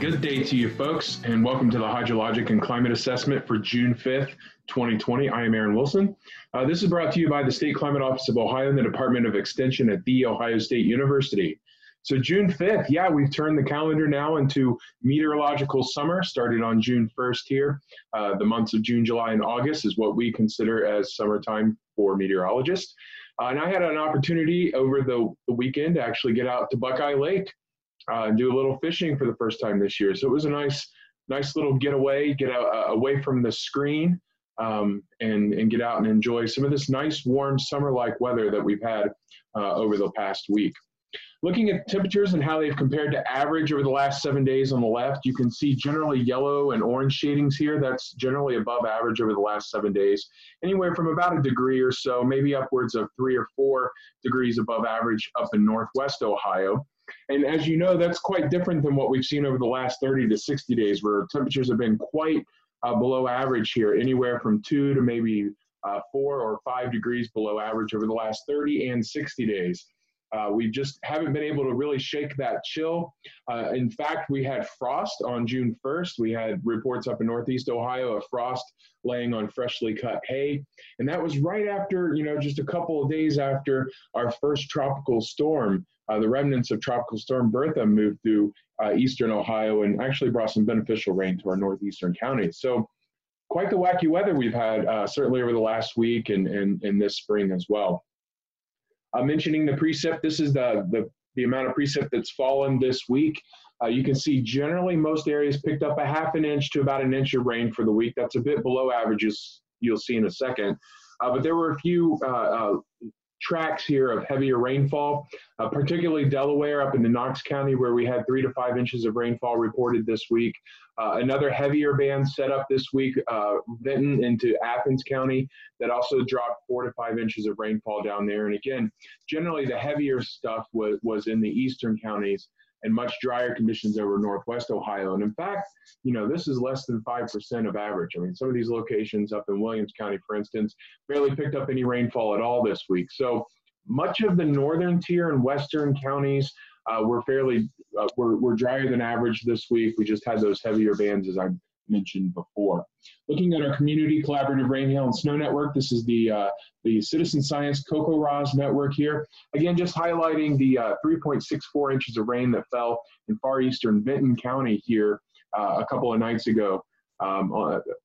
Good day to you folks, and welcome to the Hydrologic and Climate Assessment for June 5th, 2020. I am Aaron Wilson. Uh, this is brought to you by the State Climate Office of Ohio and the Department of Extension at The Ohio State University. So June 5th, yeah, we've turned the calendar now into meteorological summer, started on June 1st here. Uh, the months of June, July, and August is what we consider as summertime for meteorologists. Uh, and I had an opportunity over the, the weekend to actually get out to Buckeye Lake uh, and do a little fishing for the first time this year. So it was a nice, nice little getaway, get out, away from the screen um, and, and get out and enjoy some of this nice, warm, summer-like weather that we've had uh, over the past week. Looking at temperatures and how they've compared to average over the last seven days on the left, you can see generally yellow and orange shadings here. That's generally above average over the last seven days, anywhere from about a degree or so, maybe upwards of three or four degrees above average up in northwest Ohio. And as you know, that's quite different than what we've seen over the last 30 to 60 days, where temperatures have been quite uh, below average here, anywhere from two to maybe uh, four or five degrees below average over the last 30 and 60 days. Uh, we just haven't been able to really shake that chill. Uh, in fact, we had frost on June 1st. We had reports up in Northeast Ohio of frost laying on freshly cut hay. And that was right after, you know, just a couple of days after our first tropical storm. Uh, the remnants of Tropical Storm Bertha moved through uh, eastern Ohio and actually brought some beneficial rain to our northeastern counties. So, quite the wacky weather we've had, uh, certainly over the last week and, and, and this spring as well. Uh, mentioning the precip, this is the, the, the amount of precip that's fallen this week. Uh, you can see generally most areas picked up a half an inch to about an inch of rain for the week. That's a bit below averages, you'll see in a second. Uh, but there were a few tracks here of heavier rainfall, uh, particularly Delaware up in the Knox County, where we had three to five inches of rainfall reported this week. Uh, another heavier band set up this week, uh, into Athens County, that also dropped four to five inches of rainfall down there. And again, generally the heavier stuff was, was in the eastern counties and much drier conditions over northwest Ohio. And in fact, you know, this is less than 5% of average. I mean, some of these locations up in Williams County, for instance, barely picked up any rainfall at all this week. So much of the northern tier and western counties uh, were fairly, uh, were, were drier than average this week. We just had those heavier bands, as I mentioned before. Looking at our community collaborative rain, hail, and snow network, this is the uh, the citizen science CoCoRaHS network here. Again, just highlighting the uh, 3.64 inches of rain that fell in far eastern Vinton County here uh, a couple of nights ago, um,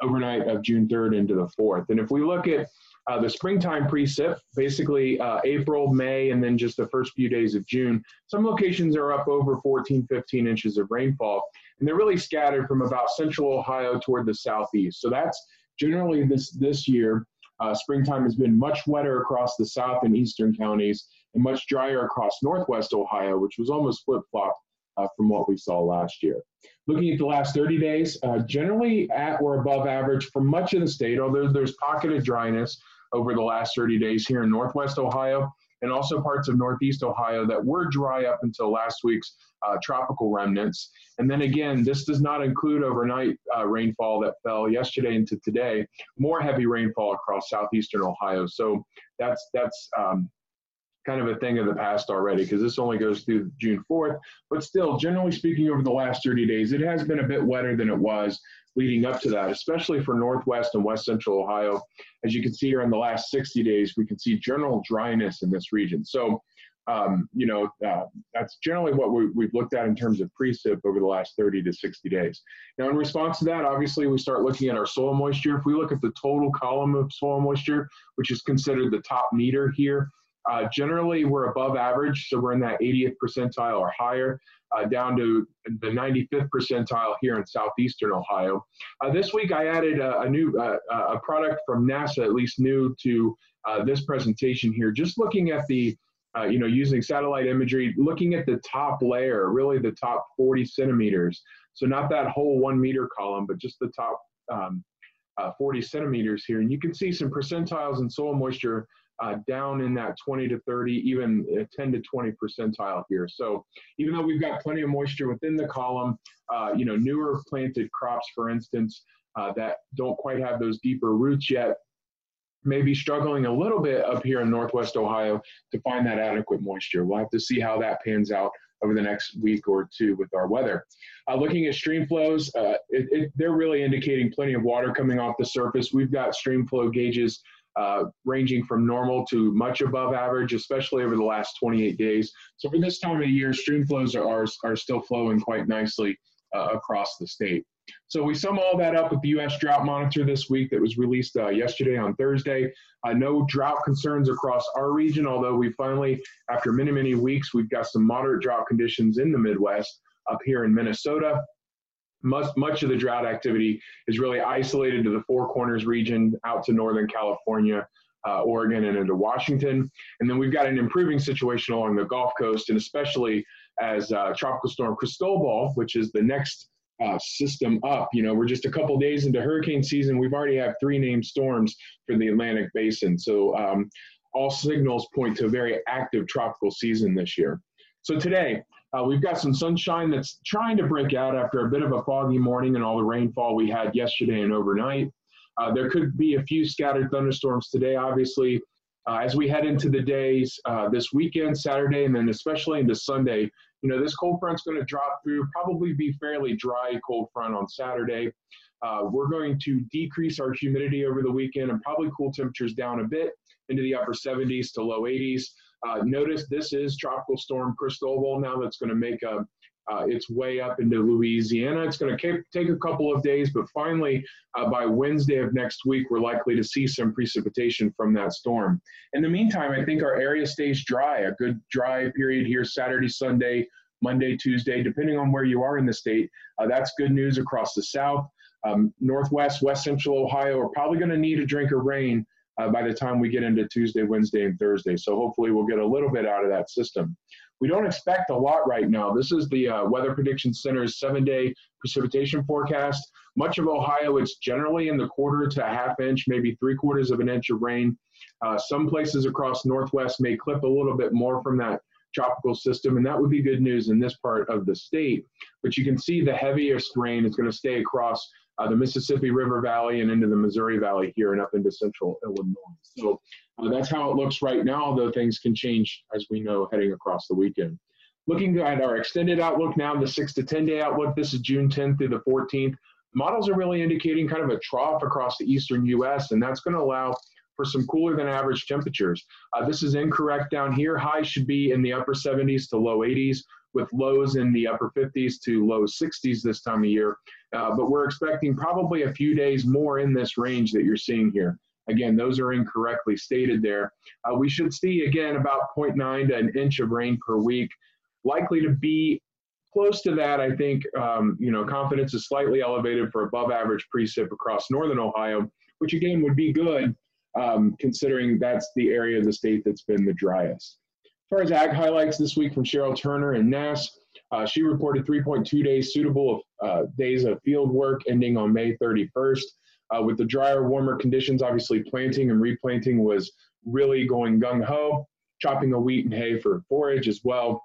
overnight of June 3rd into the 4th. And if we look at uh, the springtime precip, basically uh, April, May, and then just the first few days of June, some locations are up over 14, 15 inches of rainfall and they're really scattered from about central Ohio toward the southeast. So that's generally this this year. Uh, springtime has been much wetter across the south and eastern counties and much drier across northwest Ohio, which was almost flip flop uh, from what we saw last year. Looking at the last 30 days, uh, generally at or above average for much of the state, although there's pocketed dryness over the last 30 days here in northwest Ohio and also parts of northeast Ohio that were dry up until last week's uh, tropical remnants. And then again, this does not include overnight uh, rainfall that fell yesterday into today, more heavy rainfall across southeastern Ohio. So that's, that's um, kind of a thing of the past already because this only goes through June 4th. But still, generally speaking, over the last 30 days, it has been a bit wetter than it was leading up to that, especially for northwest and west central Ohio. As you can see here in the last 60 days, we can see general dryness in this region. So, um, you know, uh, that's generally what we, we've looked at in terms of precip over the last 30 to 60 days. Now, in response to that, obviously, we start looking at our soil moisture. If we look at the total column of soil moisture, which is considered the top meter here, uh, generally, we're above average, so we're in that 80th percentile or higher, uh, down to the 95th percentile here in southeastern Ohio. Uh, this week, I added a, a new uh, a product from NASA, at least new to uh, this presentation here. Just looking at the, uh, you know, using satellite imagery, looking at the top layer, really the top 40 centimeters. So not that whole one meter column, but just the top um, 40 centimeters here, and you can see some percentiles in soil moisture uh, down in that 20 to 30, even 10 to 20 percentile here. So even though we've got plenty of moisture within the column, uh, you know, newer planted crops, for instance, uh, that don't quite have those deeper roots yet, may be struggling a little bit up here in Northwest Ohio to find that adequate moisture. We'll have to see how that pans out over the next week or two with our weather. Uh, looking at stream flows, uh, it, it, they're really indicating plenty of water coming off the surface. We've got stream flow gauges uh, ranging from normal to much above average, especially over the last 28 days. So for this time of year, stream flows are, are, are still flowing quite nicely uh, across the state. So we sum all that up with the U.S. Drought Monitor this week that was released uh, yesterday on Thursday. Uh, no drought concerns across our region, although we finally, after many, many weeks, we've got some moderate drought conditions in the Midwest up here in Minnesota. Much, much of the drought activity is really isolated to the Four Corners region out to Northern California, uh, Oregon, and into Washington. And then we've got an improving situation along the Gulf Coast, and especially as uh, Tropical Storm Cristobal, which is the next uh, system up. You know, we're just a couple days into hurricane season. We've already have three named storms for the Atlantic Basin. So um, all signals point to a very active tropical season this year. So today, uh, we've got some sunshine that's trying to break out after a bit of a foggy morning and all the rainfall we had yesterday and overnight. Uh, there could be a few scattered thunderstorms today, obviously. Uh, as we head into the days uh, this weekend, Saturday, and then especially into Sunday, you know, this cold front's going to drop through, probably be fairly dry cold front on Saturday. Uh, we're going to decrease our humidity over the weekend and probably cool temperatures down a bit into the upper 70s to low 80s. Uh, notice this is Tropical Storm Cristobal now that's going to make a, uh, its way up into Louisiana. It's going to take a couple of days, but finally, uh, by Wednesday of next week, we're likely to see some precipitation from that storm. In the meantime, I think our area stays dry, a good dry period here Saturday, Sunday, Monday, Tuesday, depending on where you are in the state. Uh, that's good news across the south. Um, Northwest, West Central Ohio are probably going to need a drink of rain uh, by the time we get into Tuesday, Wednesday, and Thursday. So hopefully we'll get a little bit out of that system. We don't expect a lot right now. This is the uh, Weather Prediction Center's seven day precipitation forecast. Much of Ohio, it's generally in the quarter to a half inch, maybe three quarters of an inch of rain. Uh, some places across Northwest may clip a little bit more from that tropical system, and that would be good news in this part of the state. But you can see the heaviest rain is going to stay across uh, the Mississippi River Valley and into the Missouri Valley here and up into central Illinois. So uh, that's how it looks right now, although things can change as we know heading across the weekend. Looking at our extended outlook now, the six to 10 day outlook, this is June 10th through the 14th. Models are really indicating kind of a trough across the eastern US, and that's going to allow for some cooler than average temperatures. Uh, this is incorrect down here. Highs should be in the upper 70s to low 80s with lows in the upper 50s to low 60s this time of year. Uh, but we're expecting probably a few days more in this range that you're seeing here. Again, those are incorrectly stated there. Uh, we should see, again, about 0.9 to an inch of rain per week. Likely to be close to that, I think, um, you know, confidence is slightly elevated for above average precip across northern Ohio, which again would be good um, considering that's the area of the state that's been the driest far as ag highlights this week from Cheryl Turner and NASS, uh, she reported 3.2 days suitable uh, days of field work ending on May 31st. Uh, with the drier, warmer conditions, obviously planting and replanting was really going gung ho, chopping a wheat and hay for forage as well.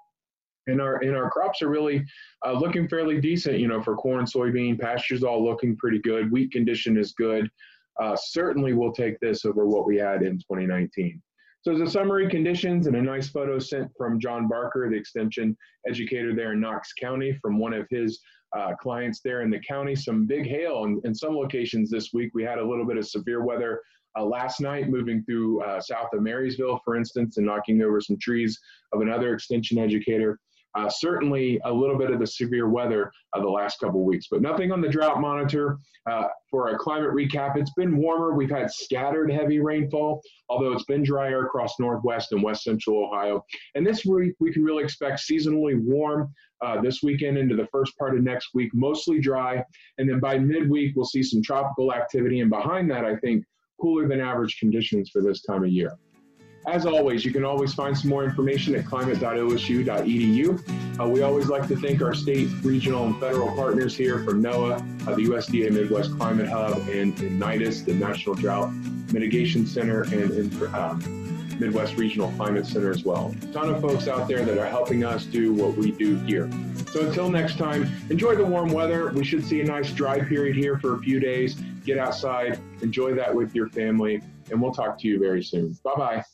And our and our crops are really uh, looking fairly decent, you know, for corn, soybean, pastures all looking pretty good. Wheat condition is good. Uh, certainly, we'll take this over what we had in 2019. So as a summary, conditions and a nice photo sent from John Barker, the extension educator there in Knox County from one of his uh, clients there in the county. Some big hail in, in, some locations this week. We had a little bit of severe weather uh, last night moving through uh, south of Marysville, for instance, and knocking over some trees of another extension educator. Uh, certainly a little bit of the severe weather of the last couple weeks, but nothing on the drought monitor. Uh, for a climate recap, it's been warmer. We've had scattered heavy rainfall, although it's been drier across northwest and west central Ohio. And this week, we can really expect seasonally warm uh, this weekend into the first part of next week, mostly dry. And then by midweek, we'll see some tropical activity. And behind that, I think cooler than average conditions for this time of year. As always, you can always find some more information at climate.osu.edu. Uh, we always like to thank our state, regional, and federal partners here from NOAA, uh, the USDA Midwest Climate Hub, and, and NIDIS, the National Drought Mitigation Center, and, and um, Midwest Regional Climate Center as well. A ton of folks out there that are helping us do what we do here. So until next time, enjoy the warm weather. We should see a nice dry period here for a few days. Get outside, enjoy that with your family, and we'll talk to you very soon. Bye bye.